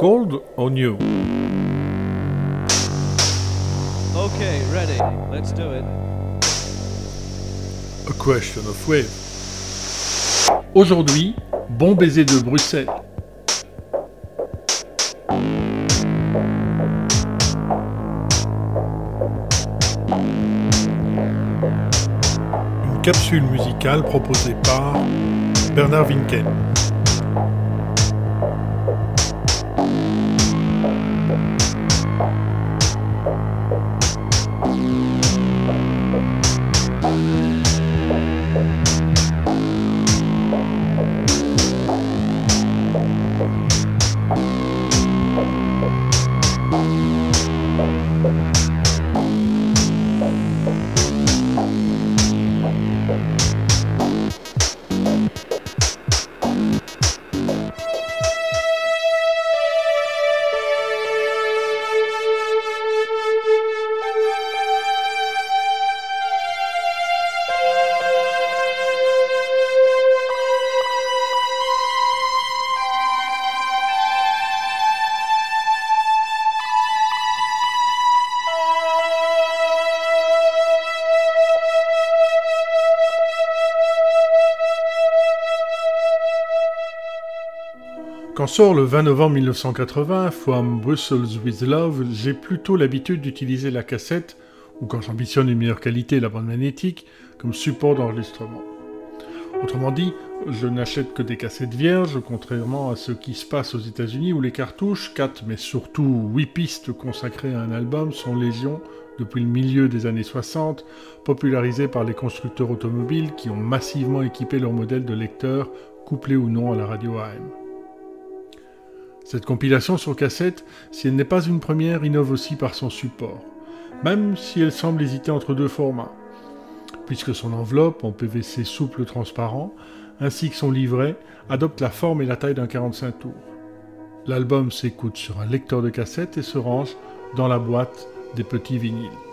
Cold or new? Okay, ready. Let's do it. A question of wave. Aujourd'hui, bon baiser de Bruxelles. Une capsule musicale proposée par Bernard Winken. Sort le 20 novembre 1980 From Brussels with Love, j'ai plutôt l'habitude d'utiliser la cassette, ou quand j'ambitionne une meilleure qualité, la bande magnétique, comme support d'enregistrement. Autrement dit, je n'achète que des cassettes vierges, contrairement à ce qui se passe aux États-Unis où les cartouches, 4 mais surtout 8 pistes consacrées à un album, sont légion depuis le milieu des années 60, popularisées par les constructeurs automobiles qui ont massivement équipé leurs modèles de lecteurs, couplés ou non à la radio AM. Cette compilation sur cassette, si elle n'est pas une première, innove aussi par son support, même si elle semble hésiter entre deux formats, puisque son enveloppe en PVC souple transparent, ainsi que son livret, adopte la forme et la taille d'un 45 tours. L'album s'écoute sur un lecteur de cassette et se range dans la boîte des petits vinyles.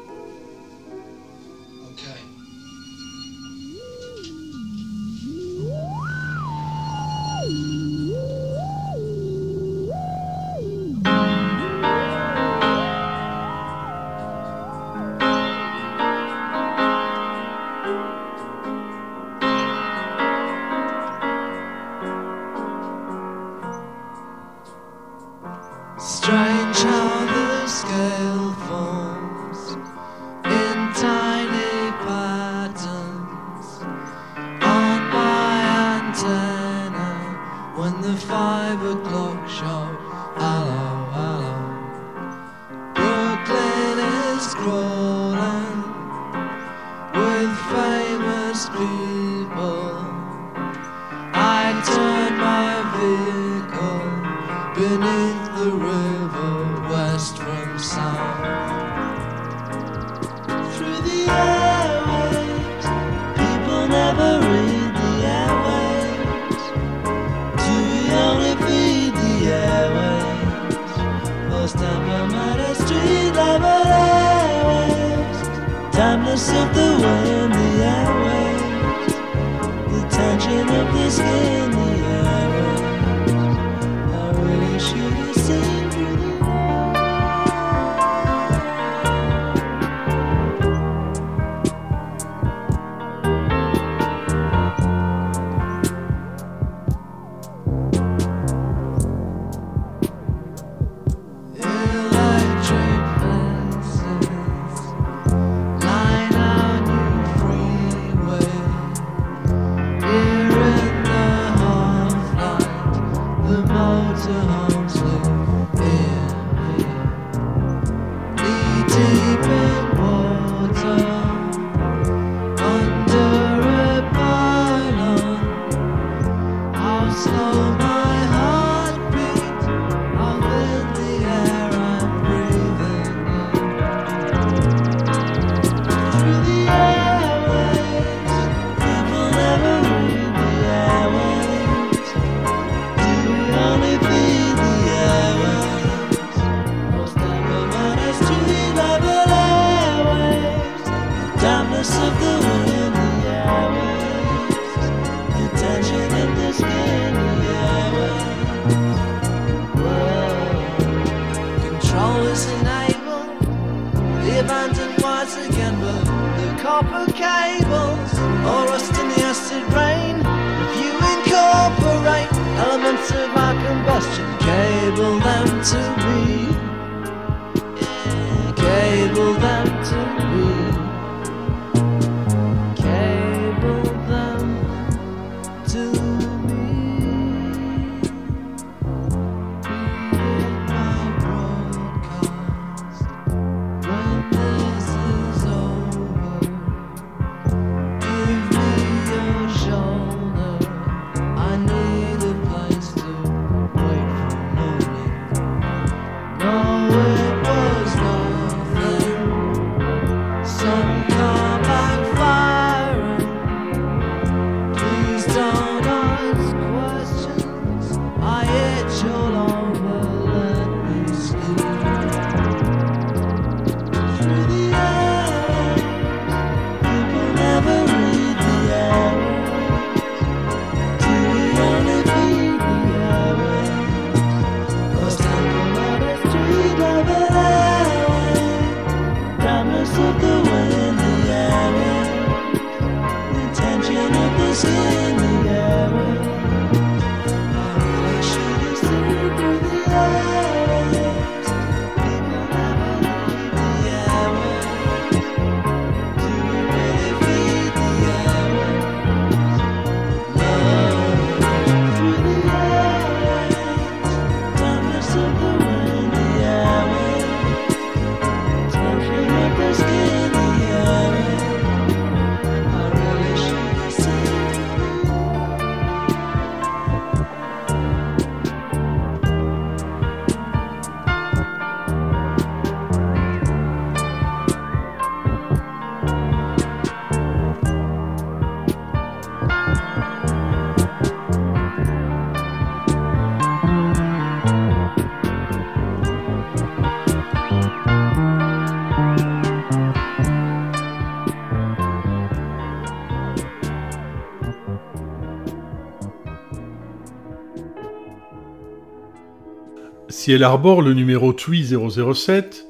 Si elle arbore le numéro TUI 007,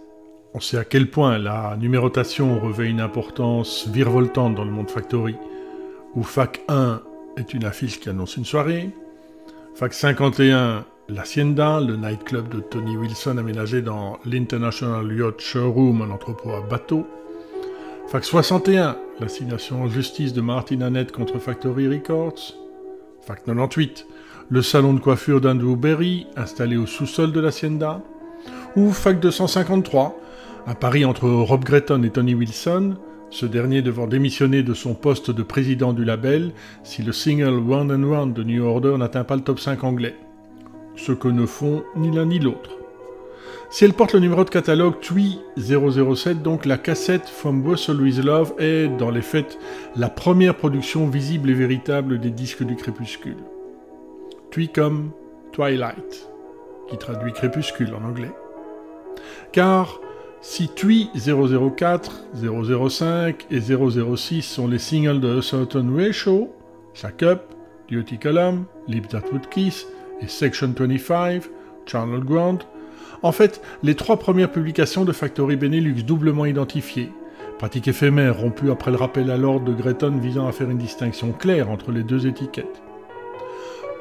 on sait à quel point la numérotation revêt une importance virevoltante dans le monde Factory, où FAC 1 est une affiche qui annonce une soirée, FAC 51, l'Hacienda, le nightclub de Tony Wilson aménagé dans l'International Yacht Showroom, un entrepôt à bateau, FAC 61, l'assignation en justice de Martin Annette contre Factory Records, FAC 98, le salon de coiffure d'Andrew Berry, installé au sous-sol de l'Hacienda, ou FAC 253, un pari entre Rob Gretton et Tony Wilson, ce dernier devant démissionner de son poste de président du label si le single One and One de New Order n'atteint pas le top 5 anglais. Ce que ne font ni l'un ni l'autre. Si elle porte le numéro de catalogue TUI 007, donc la cassette From Brussels with Love est, dans les faits, la première production visible et véritable des disques du crépuscule. TUI comme Twilight, qui traduit crépuscule en anglais. Car si TUI 004, 005 et 006 sont les singles de Certain Ratio, Shack Up, Duty Column, Lips That Would Kiss et Section 25, Charnel Ground, en fait, les trois premières publications de Factory Benelux doublement identifiées, pratique éphémère rompue après le rappel à l'ordre de Gretton visant à faire une distinction claire entre les deux étiquettes.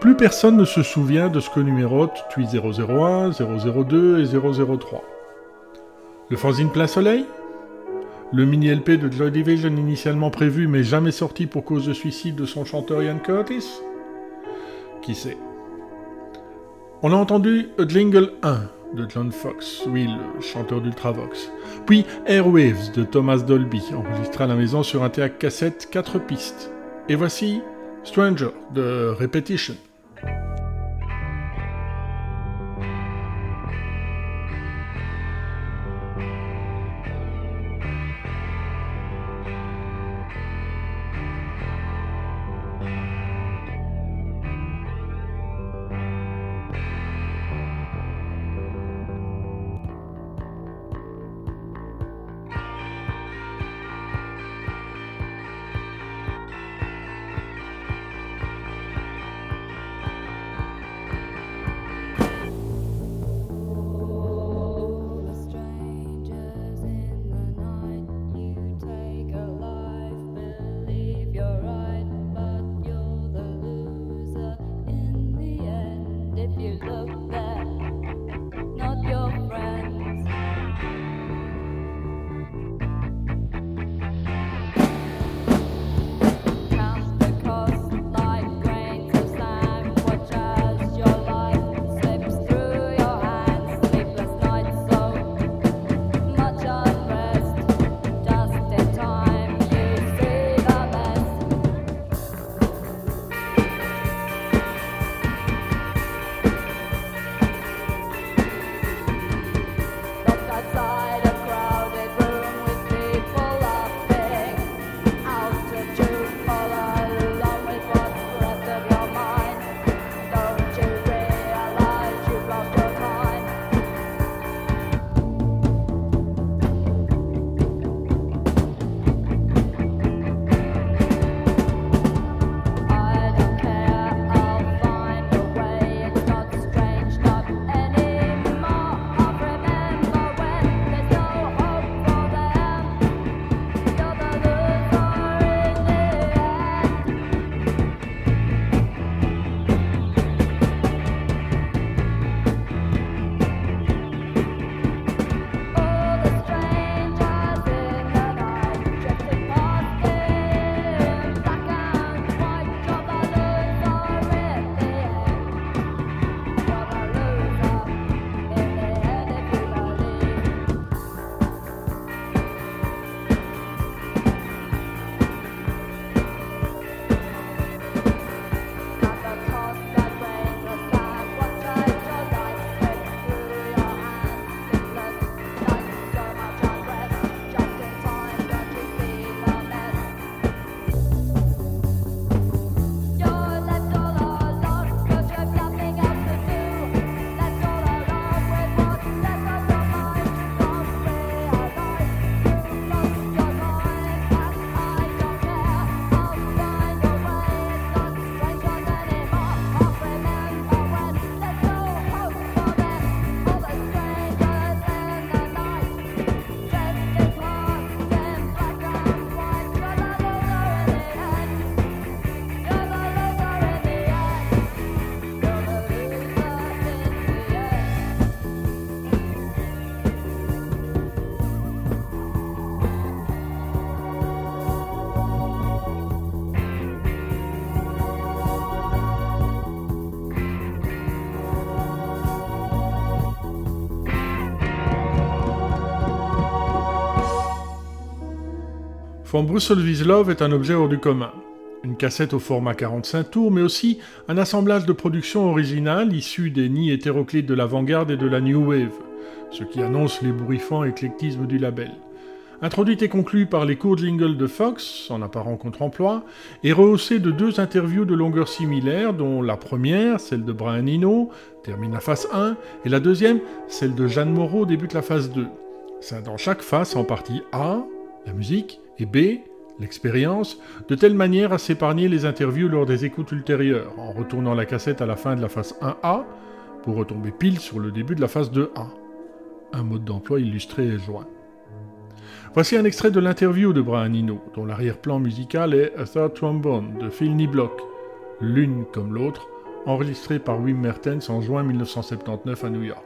Plus personne ne se souvient de ce que numérote TUI 001, 002 et 003. Le fanzine plein soleil? Le mini-LP de Joy Division initialement prévu mais jamais sorti pour cause de suicide de son chanteur Ian Curtis? Qui sait? On a entendu A Jingle 1 de John Fox, oui, le chanteur d'Ultravox. Puis Airwaves de Thomas Dolby, enregistré à la maison sur un théâtre cassette 4 pistes. Et voici Stranger de Repetition. From Brussels with Love est un objet hors du commun. Une cassette au format 45 tours, mais aussi un assemblage de production originale issu des nids hétéroclites de l'avant-garde et de la New Wave, ce qui annonce l'ébouriffant éclectisme du label. Introduite et conclue par les courts jingles de Fox, en apparent contre-emploi, et rehaussée de deux interviews de longueur similaire, dont la première, celle de Brian Eno, termine la phase 1, et la deuxième, celle de Jeanne Moreau, débute la phase 2. C'est dans chaque face en partie A, la musique, et B, l'expérience, de telle manière à s'épargner les interviews lors des écoutes ultérieures, en retournant la cassette à la fin de la phase 1A, pour retomber pile sur le début de la phase 2A. Un mode d'emploi illustré et joint. Voici un extrait de l'interview de Brian Eno, dont l'arrière-plan musical est A Third Trombone de Phil Niblock, l'une comme l'autre, enregistrée par Wim Mertens en juin 1979 à New York.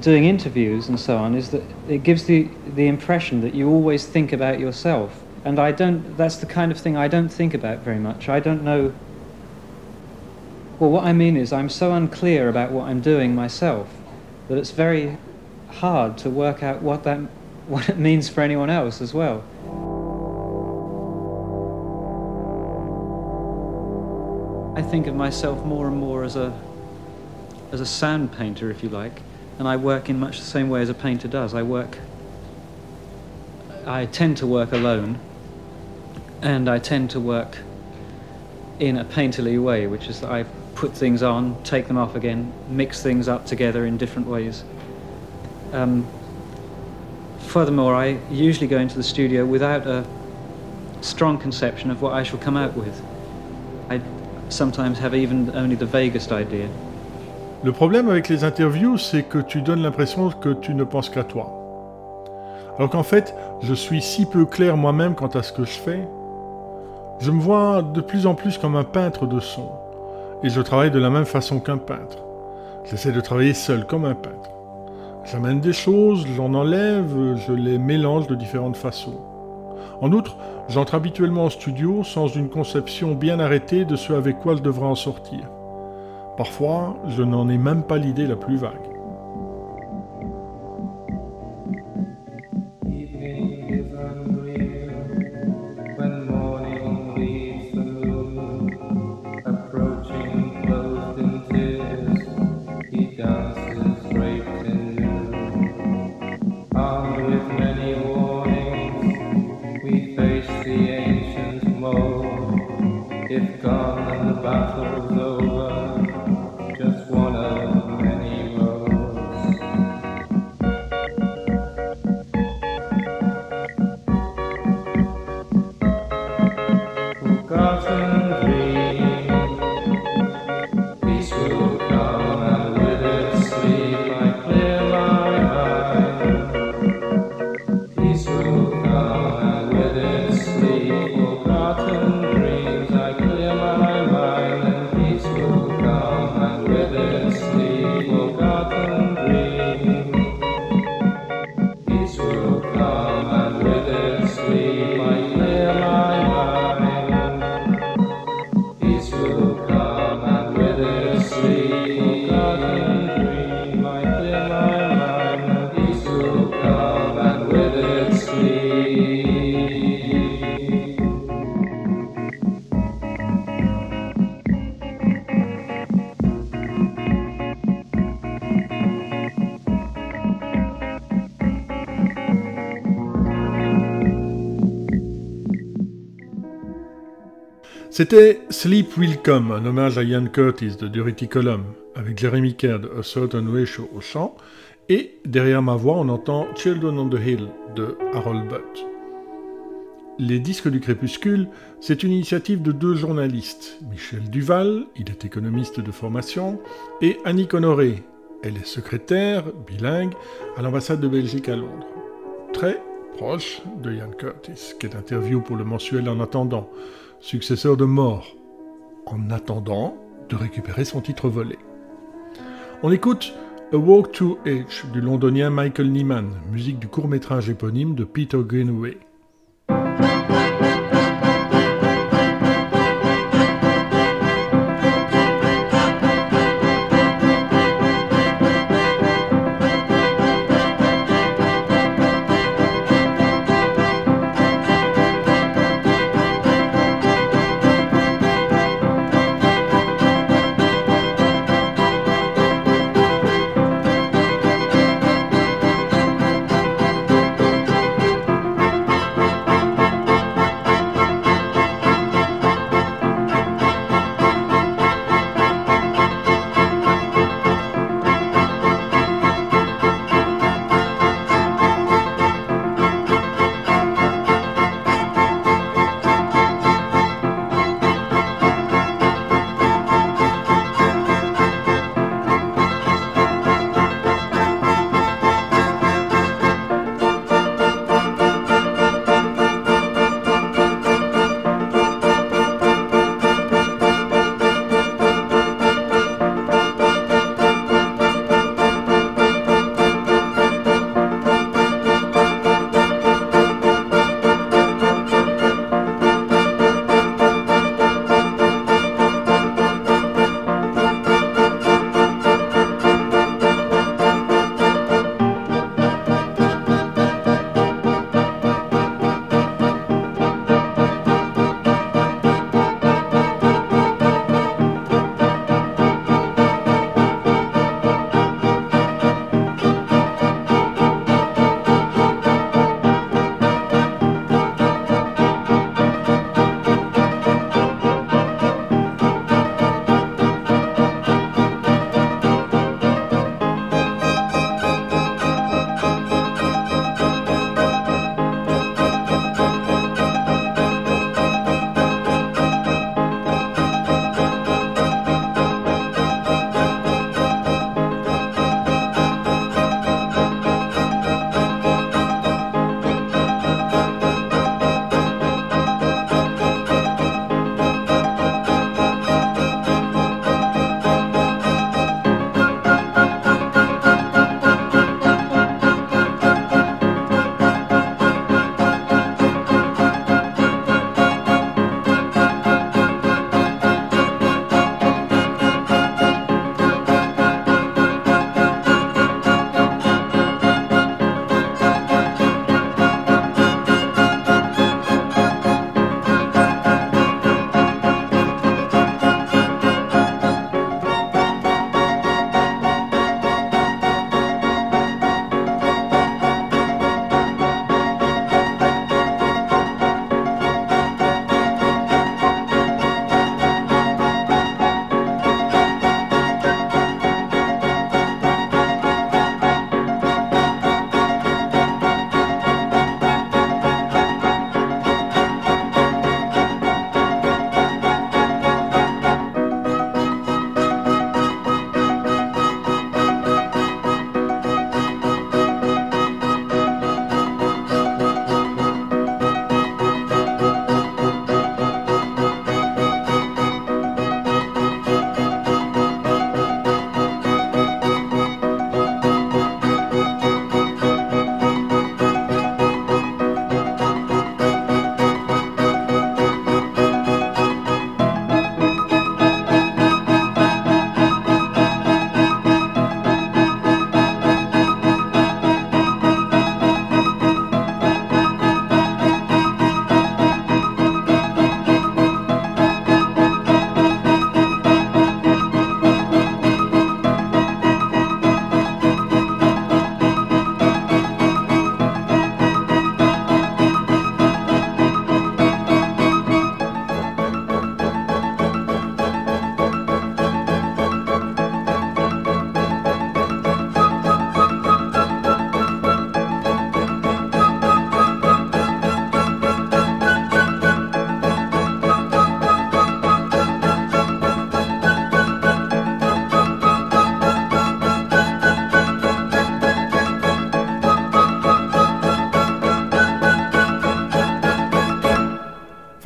Doing interviews and so on is that it gives the, the impression that you always think about yourself. And I don't, that's the kind of thing I don't think about very much. I don't know. Well, what I mean is, I'm so unclear about what I'm doing myself that it's very hard to work out what, that, what it means for anyone else as well. I think of myself more and more as a, as a sound painter, if you like and I work in much the same way as a painter does. I work, I tend to work alone, and I tend to work in a painterly way, which is that I put things on, take them off again, mix things up together in different ways. Um, furthermore, I usually go into the studio without a strong conception of what I shall come out with. I sometimes have even only the vaguest idea. Le problème avec les interviews, c'est que tu donnes l'impression que tu ne penses qu'à toi. Alors qu'en fait, je suis si peu clair moi-même quant à ce que je fais. Je me vois de plus en plus comme un peintre de son. Et je travaille de la même façon qu'un peintre. J'essaie de travailler seul comme un peintre. J'amène des choses, j'en enlève, je les mélange de différentes façons. En outre, j'entre habituellement en studio sans une conception bien arrêtée de ce avec quoi je devrais en sortir. Parfois, je n'en ai même pas l'idée la plus vague. C'était Sleep Will Come, un hommage à Ian Curtis de Durity Column, avec Jeremy Kerr de A Certain Show au chant, et derrière ma voix on entend Children on the Hill de Harold Butt. Les disques du crépuscule, c'est une initiative de deux journalistes, Michel Duval, il est économiste de formation, et Annie Honoré, elle est secrétaire, bilingue, à l'ambassade de Belgique à Londres. Très proche de Ian Curtis, qui est interview pour le mensuel En attendant, successeur de Mort, en attendant de récupérer son titre volé. On écoute A Walk to H du londonien Michael Nyman, musique du court-métrage éponyme de Peter Greenaway.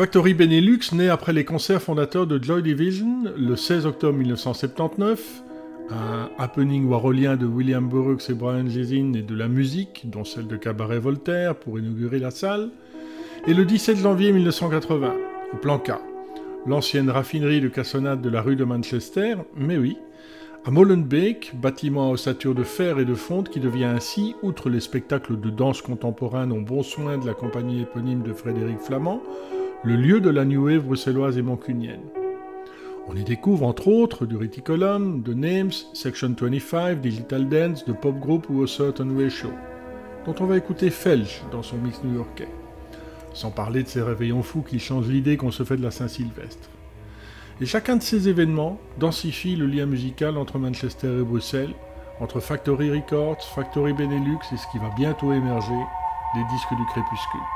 Factory Benelux naît après les concerts fondateurs de Joy Division le 16 octobre 1979, un happening warolien de William Burroughs et Brian Jesin et de la musique, dont celle de Cabaret Voltaire pour inaugurer la salle, et le 17 janvier 1980, au plan K, l'ancienne raffinerie de cassonade de la rue de Manchester, mais oui, à Molenbeek, bâtiment à ossature de fer et de fonte qui devient ainsi, outre les spectacles de danse contemporaine en bon soin de la compagnie éponyme de Frédéric Flamand, le lieu de la New Wave bruxelloise et mancunienne. On y découvre entre autres du Reticulum, de Names, Section 25, Digital Dance, de Pop Group ou A Certain Way Show, dont on va écouter Felch dans son mix new-yorkais. Sans parler de ces réveillons fous qui changent l'idée qu'on se fait de la Saint-Sylvestre. Et chacun de ces événements densifie le lien musical entre Manchester et Bruxelles, entre Factory Records, Factory Benelux et ce qui va bientôt émerger, les disques du crépuscule.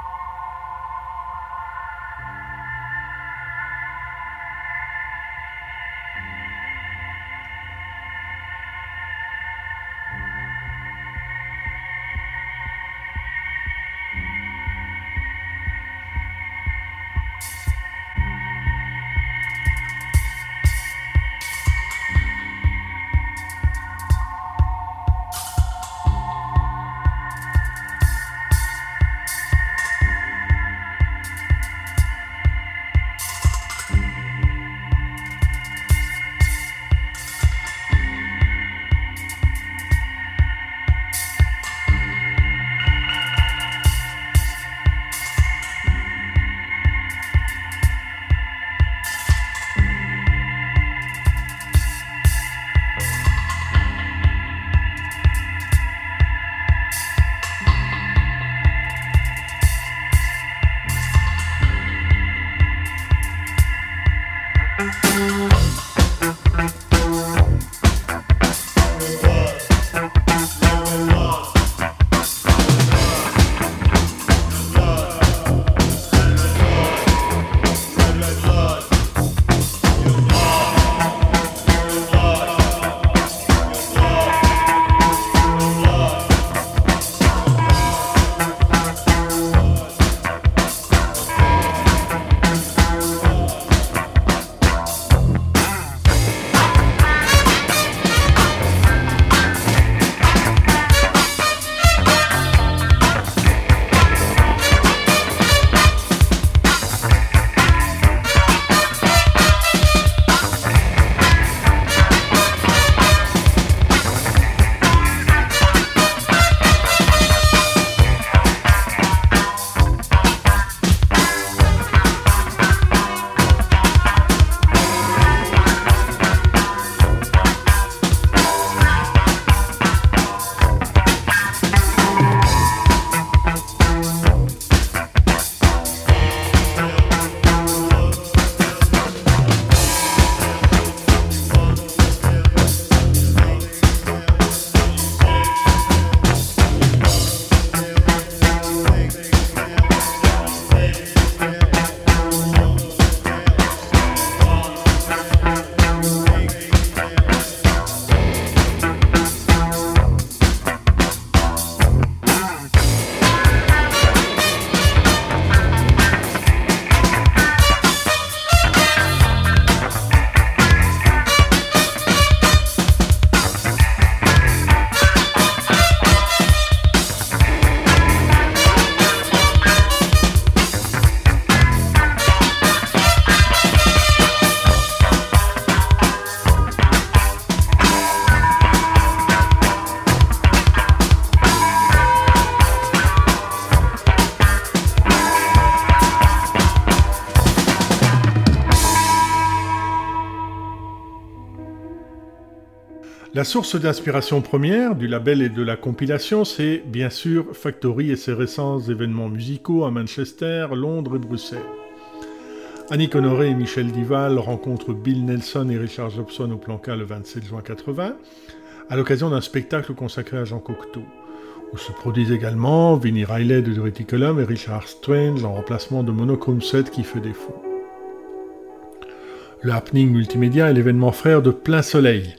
La source d'inspiration première du label et de la compilation, c'est bien sûr Factory et ses récents événements musicaux à Manchester, Londres et Bruxelles. Annick Honoré et Michel Dival rencontrent Bill Nelson et Richard Jobson au Planca le 27 juin 80, à l'occasion d'un spectacle consacré à Jean Cocteau, où se produisent également Vinnie Riley de Reticulum et Richard Strange en remplacement de Monochrome 7 qui fait défaut. Le happening multimédia est l'événement frère de Plein Soleil,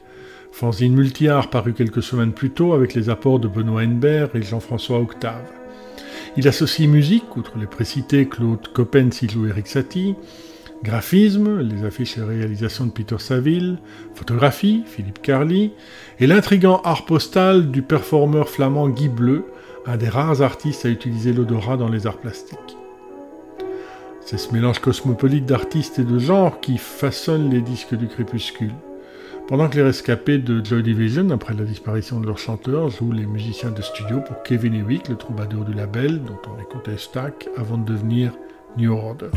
fanzine multi-art paru quelques semaines plus tôt avec les apports de Benoît Henbert et Jean-François Octave. Il associe musique, outre les précités Claude Coppen, Silou Eric Satie, graphisme, les affiches et réalisations de Peter Saville, photographie, Philippe Carly, et l'intrigant art postal du performeur flamand Guy Bleu, un des rares artistes à utiliser l'odorat dans les arts plastiques. C'est ce mélange cosmopolite d'artistes et de genres qui façonne les disques du crépuscule. Pendant que les rescapés de Joy Division, après la disparition de leur chanteur, jouent les musiciens de studio pour Kevin Ewick, le troubadour du label, dont on écoutait Stack, avant de devenir New Order.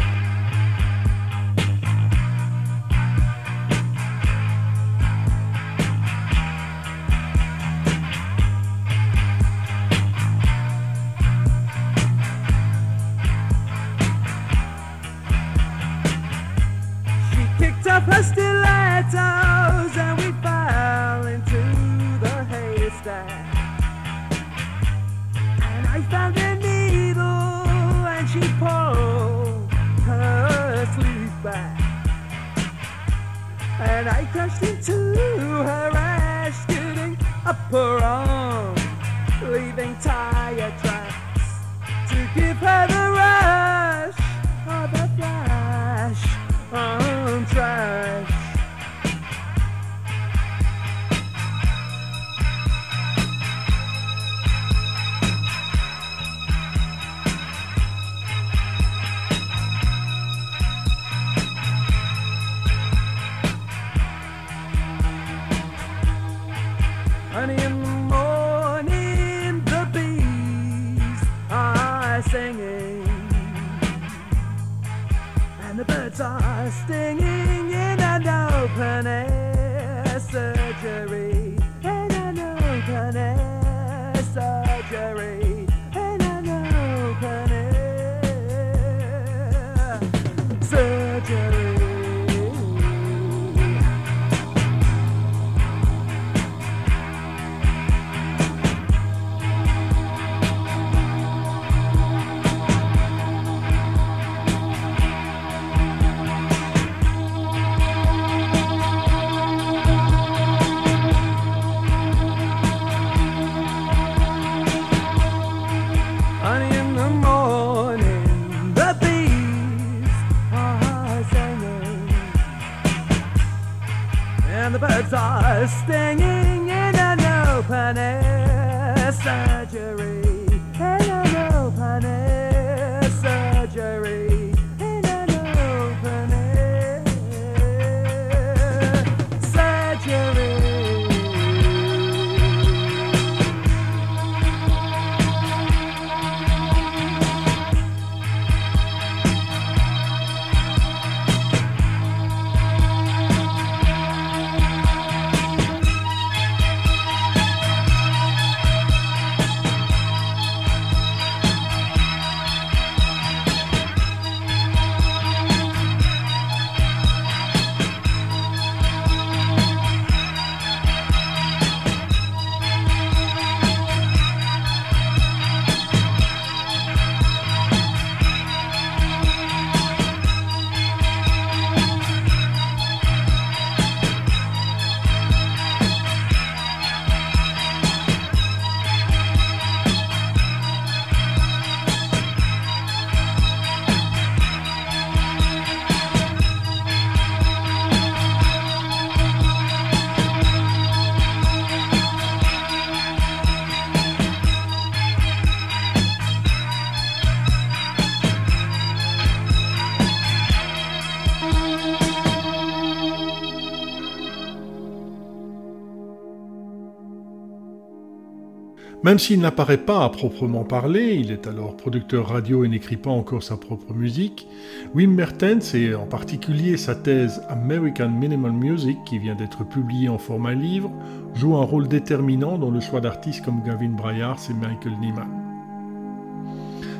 Même s'il n'apparaît pas à proprement parler, il est alors producteur radio et n'écrit pas encore sa propre musique, Wim Mertens, et en particulier sa thèse American Minimal Music, qui vient d'être publiée en format livre, joue un rôle déterminant dans le choix d'artistes comme Gavin Bryars et Michael Nyman.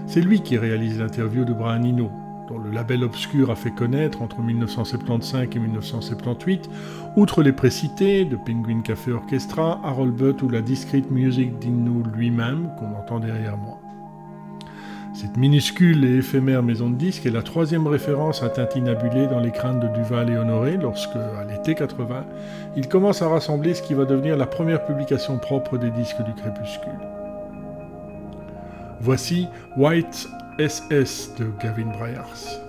C'est lui qui réalise l'interview de Brian Eno, le label Obscur a fait connaître entre 1975 et 1978, outre les précités de Penguin Café Orchestra, Harold Butt ou la Discrete Music d'Inno lui-même, qu'on entend derrière moi. Cette minuscule et éphémère maison de disques est la troisième référence à tintinabulé dans les crânes de Duval et Honoré lorsque, à l'été 80, il commence à rassembler ce qui va devenir la première publication propre des disques du crépuscule. Voici White SS de Gavin Bryars.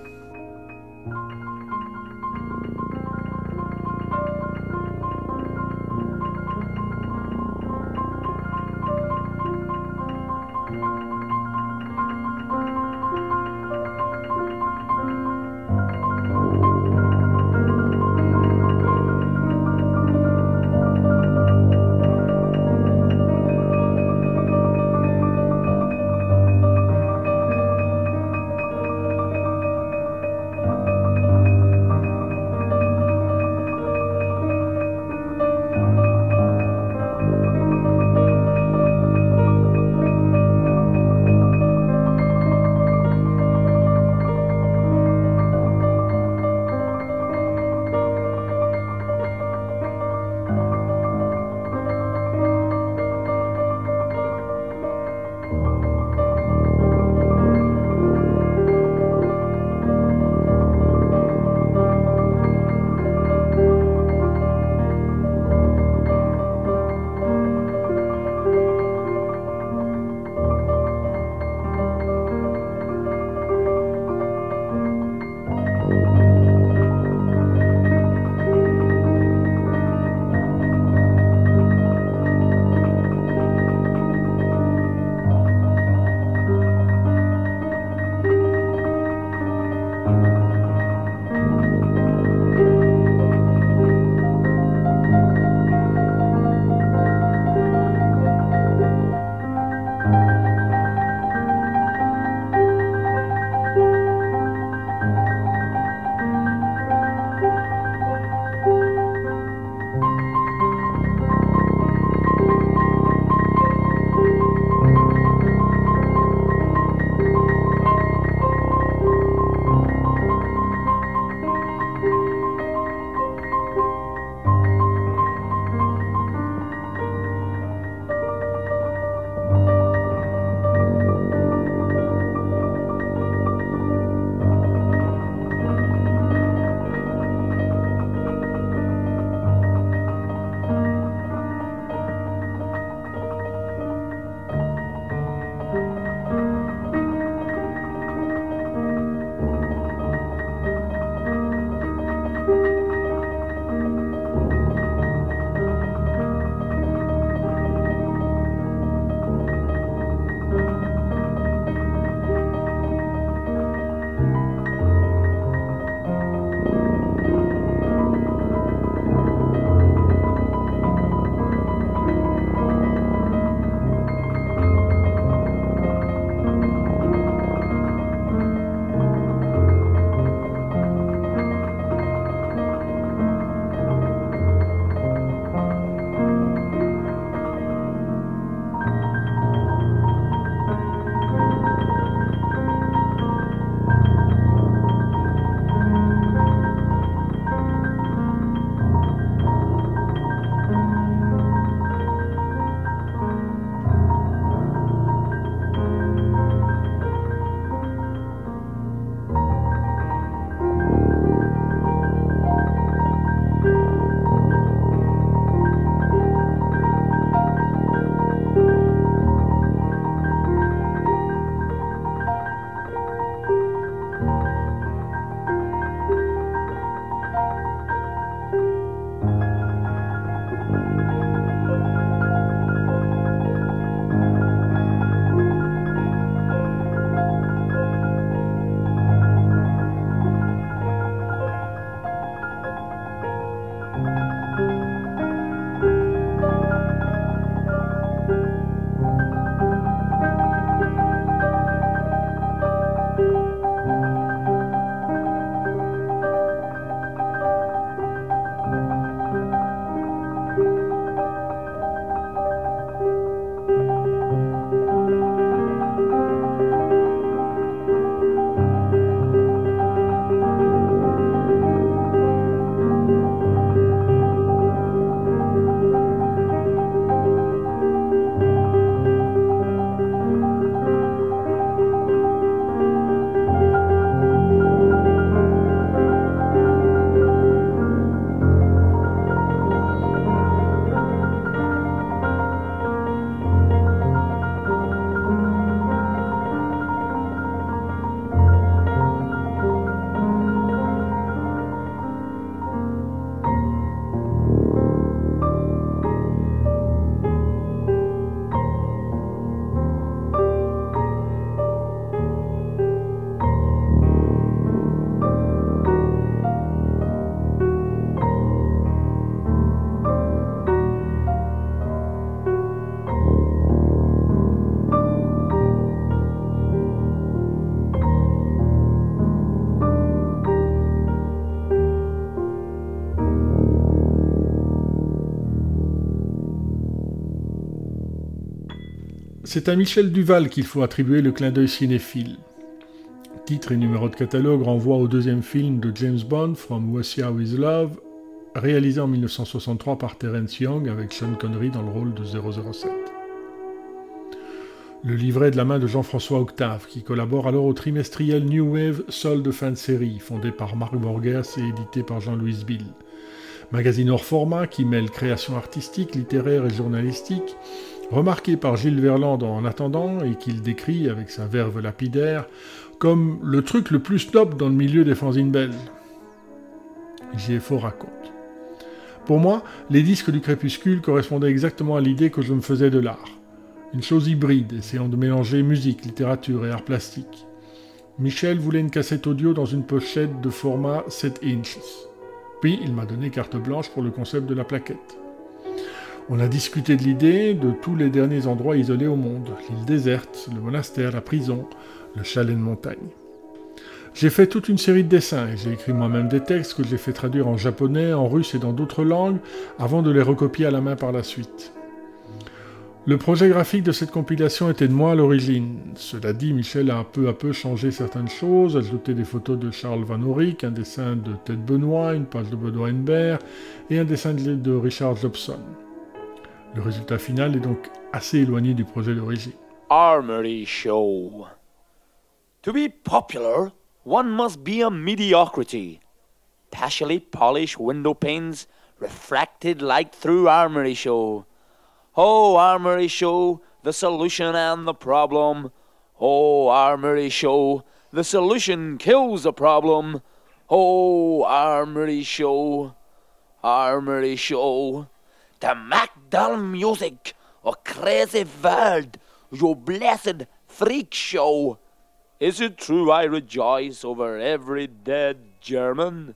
C'est à Michel Duval qu'il faut attribuer le clin d'œil cinéphile. Titre et numéro de catalogue renvoient au deuxième film de James Bond, From Russia with Love, réalisé en 1963 par Terence Young avec Sean Connery dans le rôle de 007. Le livret de la main de Jean-François Octave, qui collabore alors au trimestriel New Wave Sol de fin de série, fondé par Marc Borgers et édité par Jean-Louis Bill. Magazine hors format qui mêle création artistique, littéraire et journalistique, remarqué par Gilles Verland en attendant et qu'il décrit avec sa verve lapidaire comme le truc le plus top dans le milieu des fanzines ai fort raconte. Pour moi, les disques du crépuscule correspondaient exactement à l'idée que je me faisais de l'art. Une chose hybride, essayant de mélanger musique, littérature et art plastique. Michel voulait une cassette audio dans une pochette de format 7 inches. Puis il m'a donné carte blanche pour le concept de la plaquette. On a discuté de l'idée de tous les derniers endroits isolés au monde, l'île déserte, le monastère, la prison, le chalet de montagne. J'ai fait toute une série de dessins et j'ai écrit moi-même des textes que j'ai fait traduire en japonais, en russe et dans d'autres langues avant de les recopier à la main par la suite. Le projet graphique de cette compilation était de moi à l'origine. Cela dit, Michel a peu à peu changé certaines choses, ajouté des photos de Charles Van Auric, un dessin de Ted Benoît, une page de Benoît Hembert et un dessin de Richard Jobson. Le résultat final est donc assez éloigné du projet d'origine. Armory Show. To be popular, one must be a mediocrity. Partially polished window panes refracted light through Armory Show. Oh, Armory Show, the solution and the problem. Oh, Armory Show, the solution kills the problem. Oh, Armory Show, Armory Show. The MacDull music, a crazy world, your blessed freak show. Is it true I rejoice over every dead German?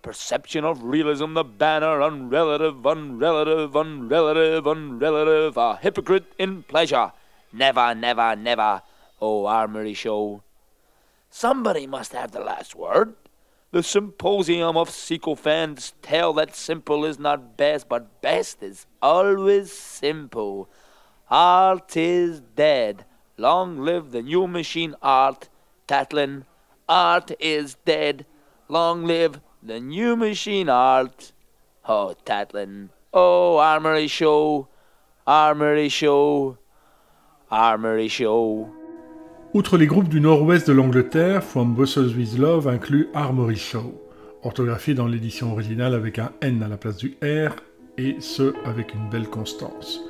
Perception of realism, the banner, unrelative, unrelative, unrelative, unrelative, a hypocrite in pleasure. Never, never, never, oh armory show. Somebody must have the last word. The symposium of sycophants tell that simple is not best, but best is always simple. Art is dead. Long live the new machine art. Tatlin, art is dead. Long live the new machine art. Oh, Tatlin. Oh, Armory Show. Armory Show. Armory Show. Outre les groupes du nord-ouest de l'Angleterre, From Brussels with Love inclut Armory Show, orthographié dans l'édition originale avec un N à la place du R, et ce avec une belle constance.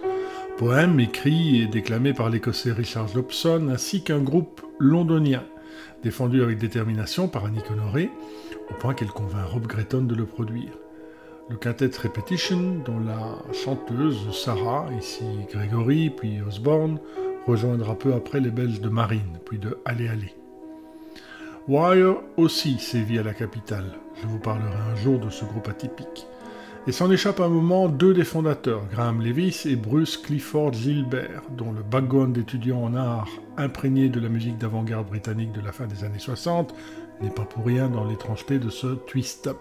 Poème écrit et déclamé par l'écossais Richard Jobson, ainsi qu'un groupe londonien, défendu avec détermination par Annie Honoré, au point qu'elle convainc Rob Gretton de le produire. Le quintet Repetition, dont la chanteuse Sarah, ici Gregory, puis Osborne, rejoindra peu après les Belges de Marine, puis de Allez Allez. Wire aussi sévit à la capitale. Je vous parlerai un jour de ce groupe atypique. Et s'en échappe un moment deux des fondateurs, Graham Levis et Bruce Clifford Gilbert, dont le background d'étudiant en art imprégné de la musique d'avant-garde britannique de la fin des années 60 n'est pas pour rien dans l'étrangeté de ce twist-up.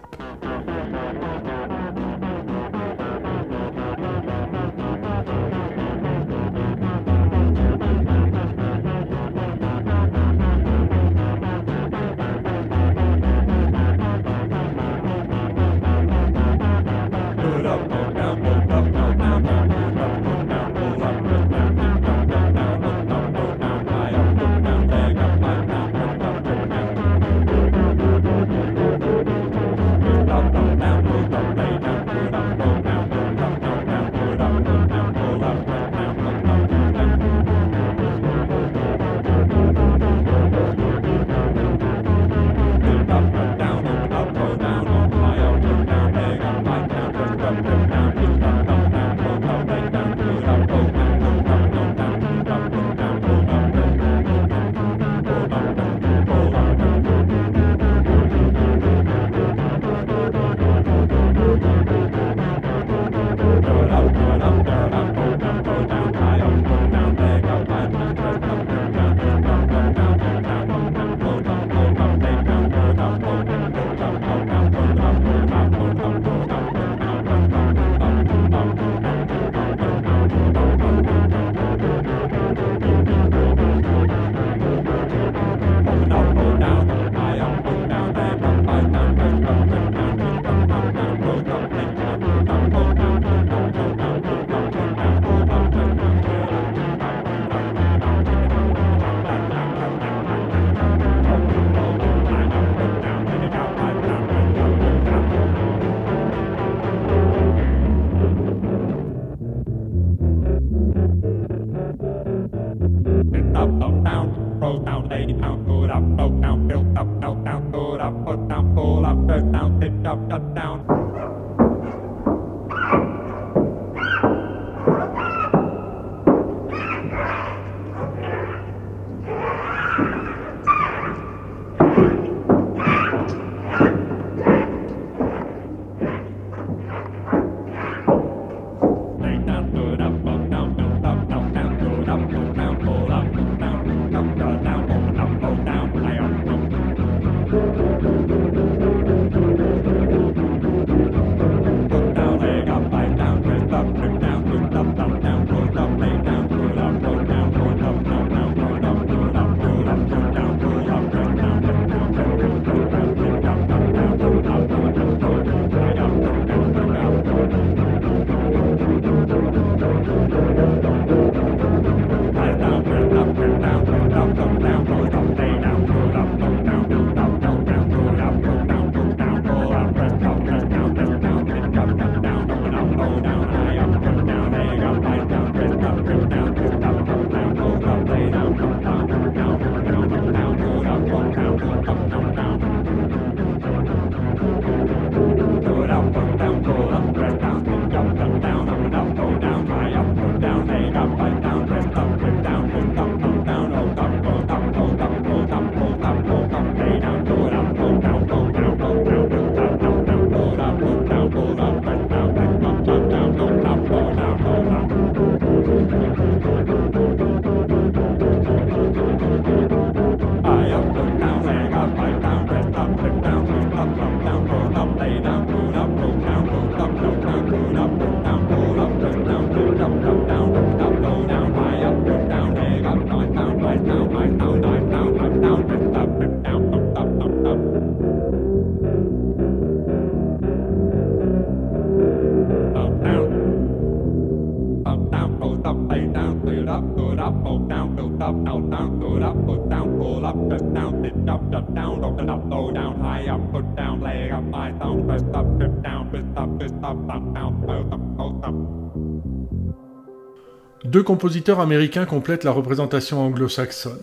Deux compositeurs américains complètent la représentation anglo-saxonne.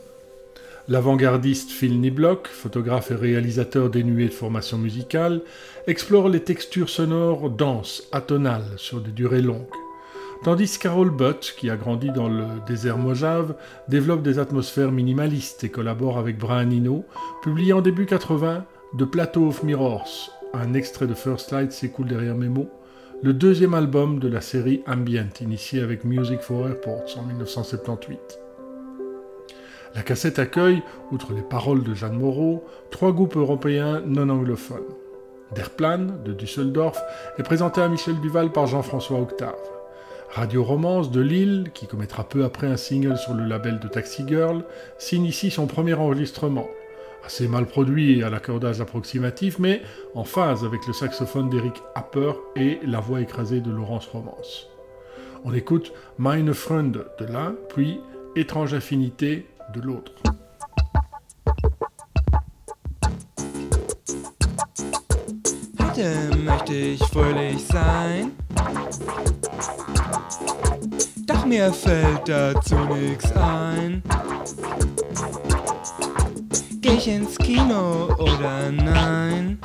L'avant-gardiste Phil Niblock, photographe et réalisateur dénué de formation musicale, explore les textures sonores denses, atonales, sur des durées longues. Tandis Carol Butt, qui a grandi dans le désert Mojave, développe des atmosphères minimalistes et collabore avec Brian Eno, publié en début 80 The Plateau of Mirrors. Un extrait de First Light s'écoule derrière mes mots le deuxième album de la série Ambient, initié avec Music for Airports en 1978. La cassette accueille, outre les paroles de Jeanne Moreau, trois groupes européens non anglophones. Der Plan, de Düsseldorf, est présenté à Michel Duval par Jean-François Octave. Radio Romance de Lille, qui commettra peu après un single sur le label de Taxi Girl, signe ici son premier enregistrement, assez mal produit à l'accordage approximatif, mais en phase avec le saxophone d'Eric Happer et la voix écrasée de Laurence Romance. On écoute Meine Freunde de l'un, puis Étrange Affinité de l'autre. Heute möchte ich fröhlich sein. Doch mir fällt dazu ein. Ich ins Kino oder nein?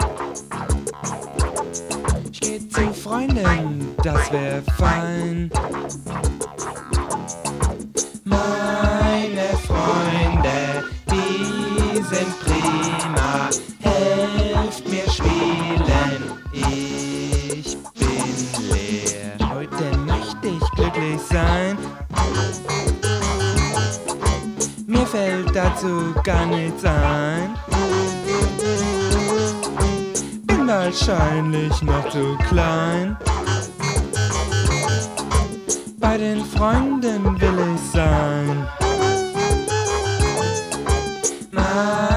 Ich geh zu Freunden, das wär fein. Meine Freunde, die sind prima. Helft mir spielen, ich bin leer. Heute möchte ich glücklich sein. Dazu gar nichts ein. Bin wahrscheinlich noch zu klein. Bei den Freunden will ich sein. Meine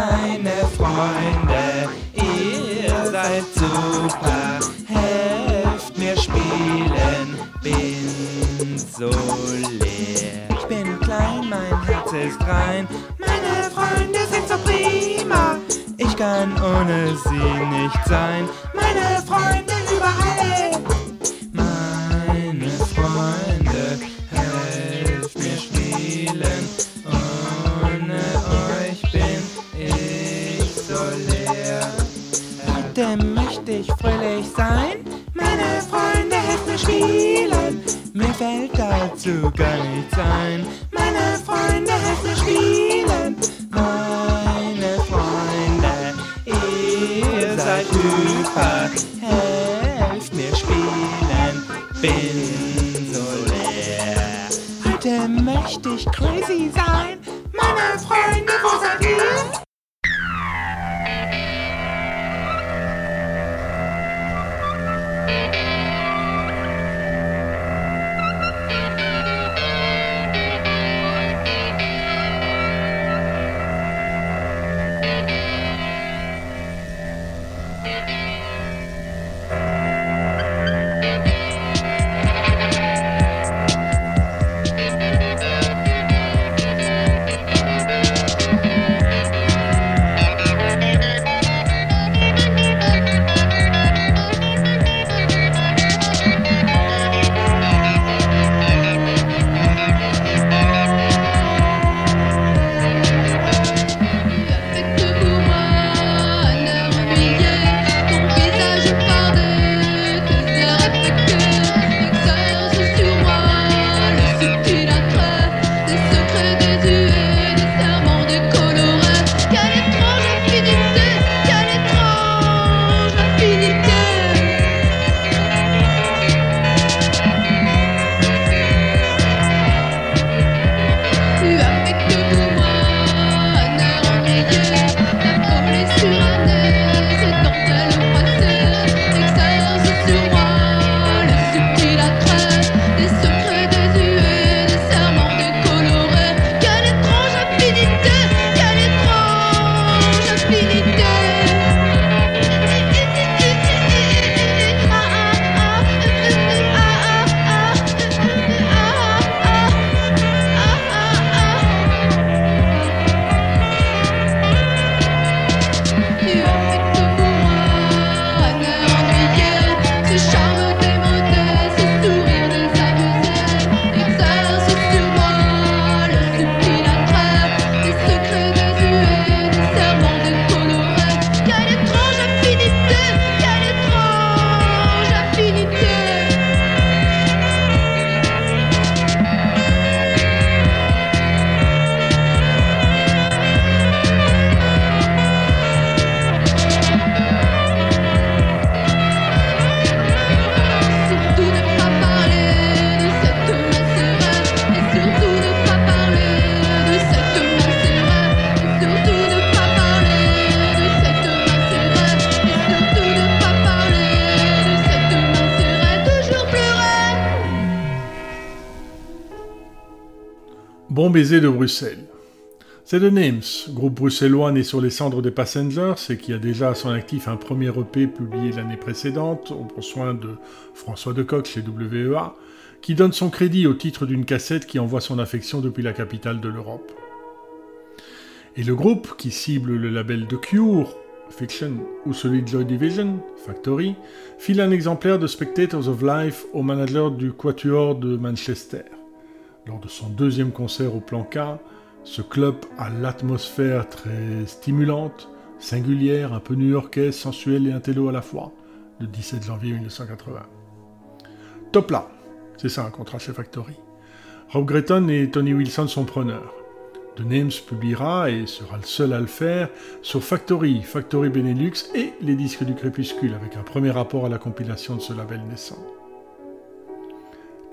Text rein. Meine Freunde sind so prima, ich kann ohne sie nicht sein. Meine Freunde überall. Meine Freunde, helft mir spielen. Ohne euch bin ich so leer. Heute möchte ich fröhlich sein. Meine Freunde, helft mir spielen. Mir fällt dazu gar nichts ein. Baiser de Bruxelles. C'est The Names, groupe bruxellois né sur les cendres des Passengers et qui a déjà à son actif un premier EP publié l'année précédente, au soin de François Decoq chez WEA, qui donne son crédit au titre d'une cassette qui envoie son affection depuis la capitale de l'Europe. Et le groupe, qui cible le label de Cure, Fiction, ou celui de Joy Division, Factory, file un exemplaire de Spectators of Life au manager du Quatuor de Manchester. Lors de son deuxième concert au plan K, ce club a l'atmosphère très stimulante, singulière, un peu new-yorkaise, sensuelle et intello à la fois, le 17 janvier 1980. Top là, c'est ça un contrat chez Factory. Rob Gretton et Tony Wilson sont preneurs. The Names publiera, et sera le seul à le faire, sur Factory, Factory Benelux et les disques du crépuscule, avec un premier rapport à la compilation de ce label naissant.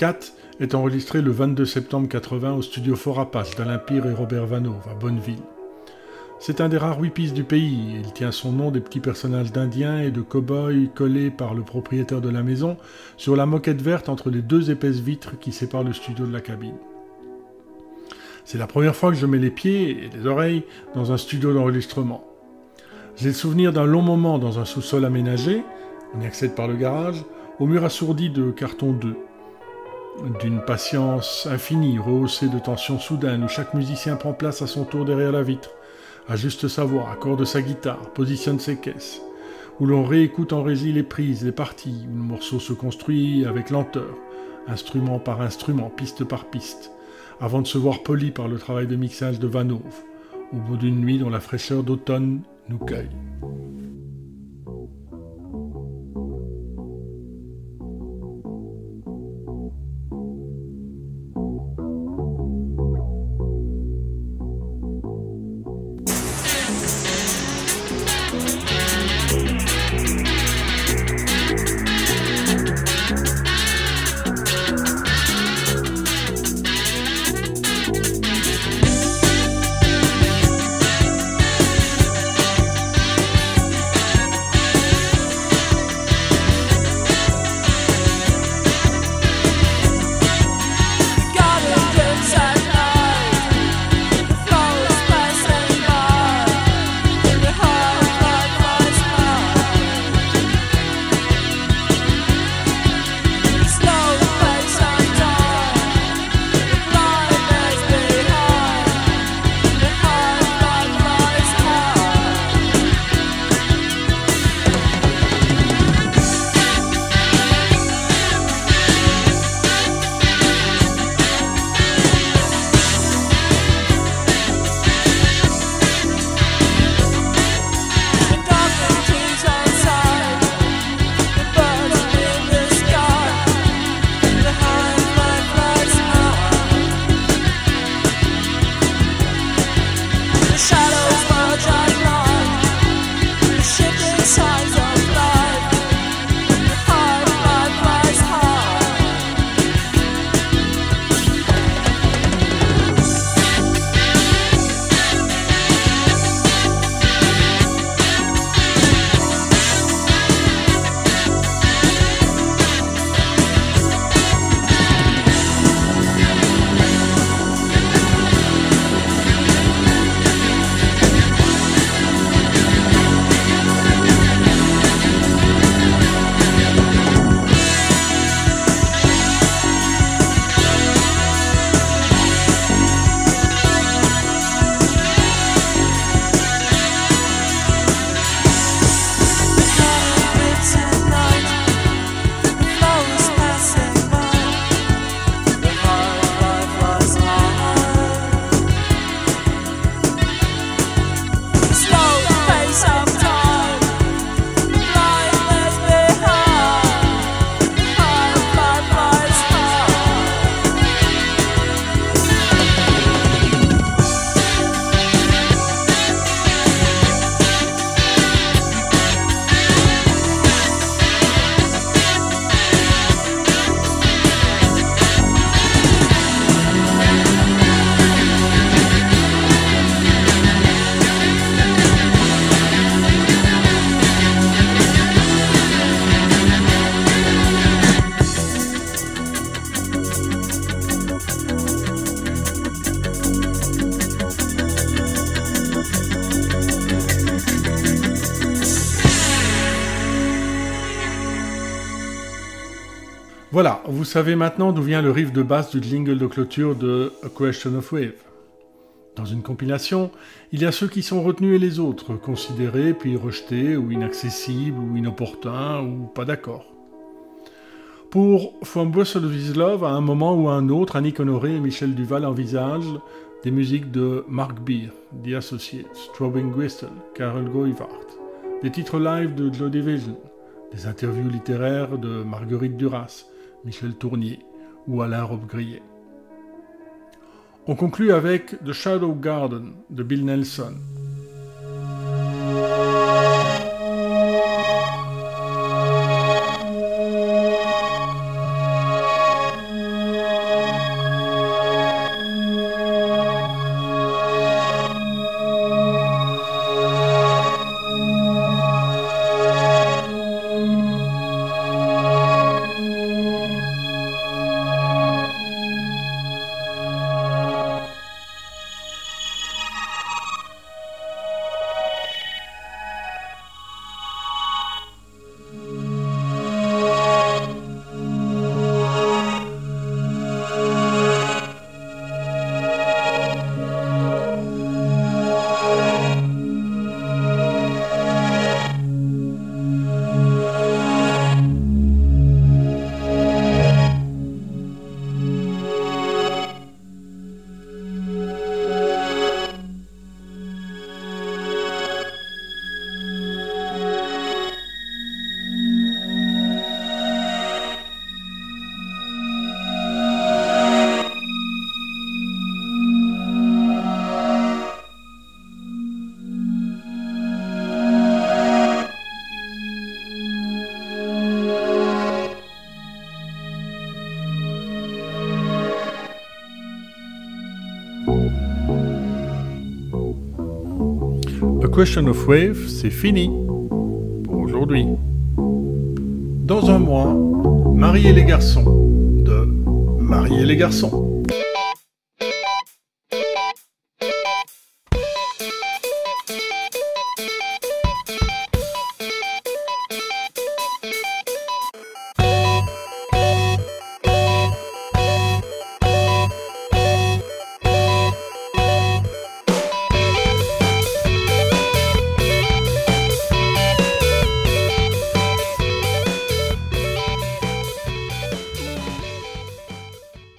Cat est enregistré le 22 septembre 80 au studio Fort Apache d'Alain-Pire et Robert Vanove à Bonneville. C'est un des rares whippies du pays, il tient son nom des petits personnages d'indiens et de cow-boys collés par le propriétaire de la maison sur la moquette verte entre les deux épaisses vitres qui séparent le studio de la cabine. C'est la première fois que je mets les pieds et les oreilles dans un studio d'enregistrement. J'ai le souvenir d'un long moment dans un sous-sol aménagé, on y accède par le garage, au mur assourdi de carton 2 d'une patience infinie, rehaussée de tensions soudaines, où chaque musicien prend place à son tour derrière la vitre, ajuste sa voix, accorde sa guitare, positionne ses caisses, où l'on réécoute en régie les prises, les parties, où le morceau se construit avec lenteur, instrument par instrument, piste par piste, avant de se voir poli par le travail de mixage de Vanove, au bout d'une nuit dont la fraîcheur d'automne nous cueille. Savez maintenant d'où vient le riff de basse du jingle de clôture de A Question of Wave. Dans une compilation, il y a ceux qui sont retenus et les autres, considérés puis rejetés ou inaccessibles ou inopportuns ou pas d'accord. Pour From Brussels with Love, à un moment ou à un autre, Annick Honoré et Michel Duval envisagent des musiques de Mark Beer, The Associates, Strobing Gristle, Carol Goivart, des titres live de Joe Division, des interviews littéraires de Marguerite Duras, Michel Tournier ou Alain Robbe-Grillet. On conclut avec The Shadow Garden de Bill Nelson. Question of Wave, c'est fini pour aujourd'hui. Dans un mois, Marie et les garçons de Marie et les garçons.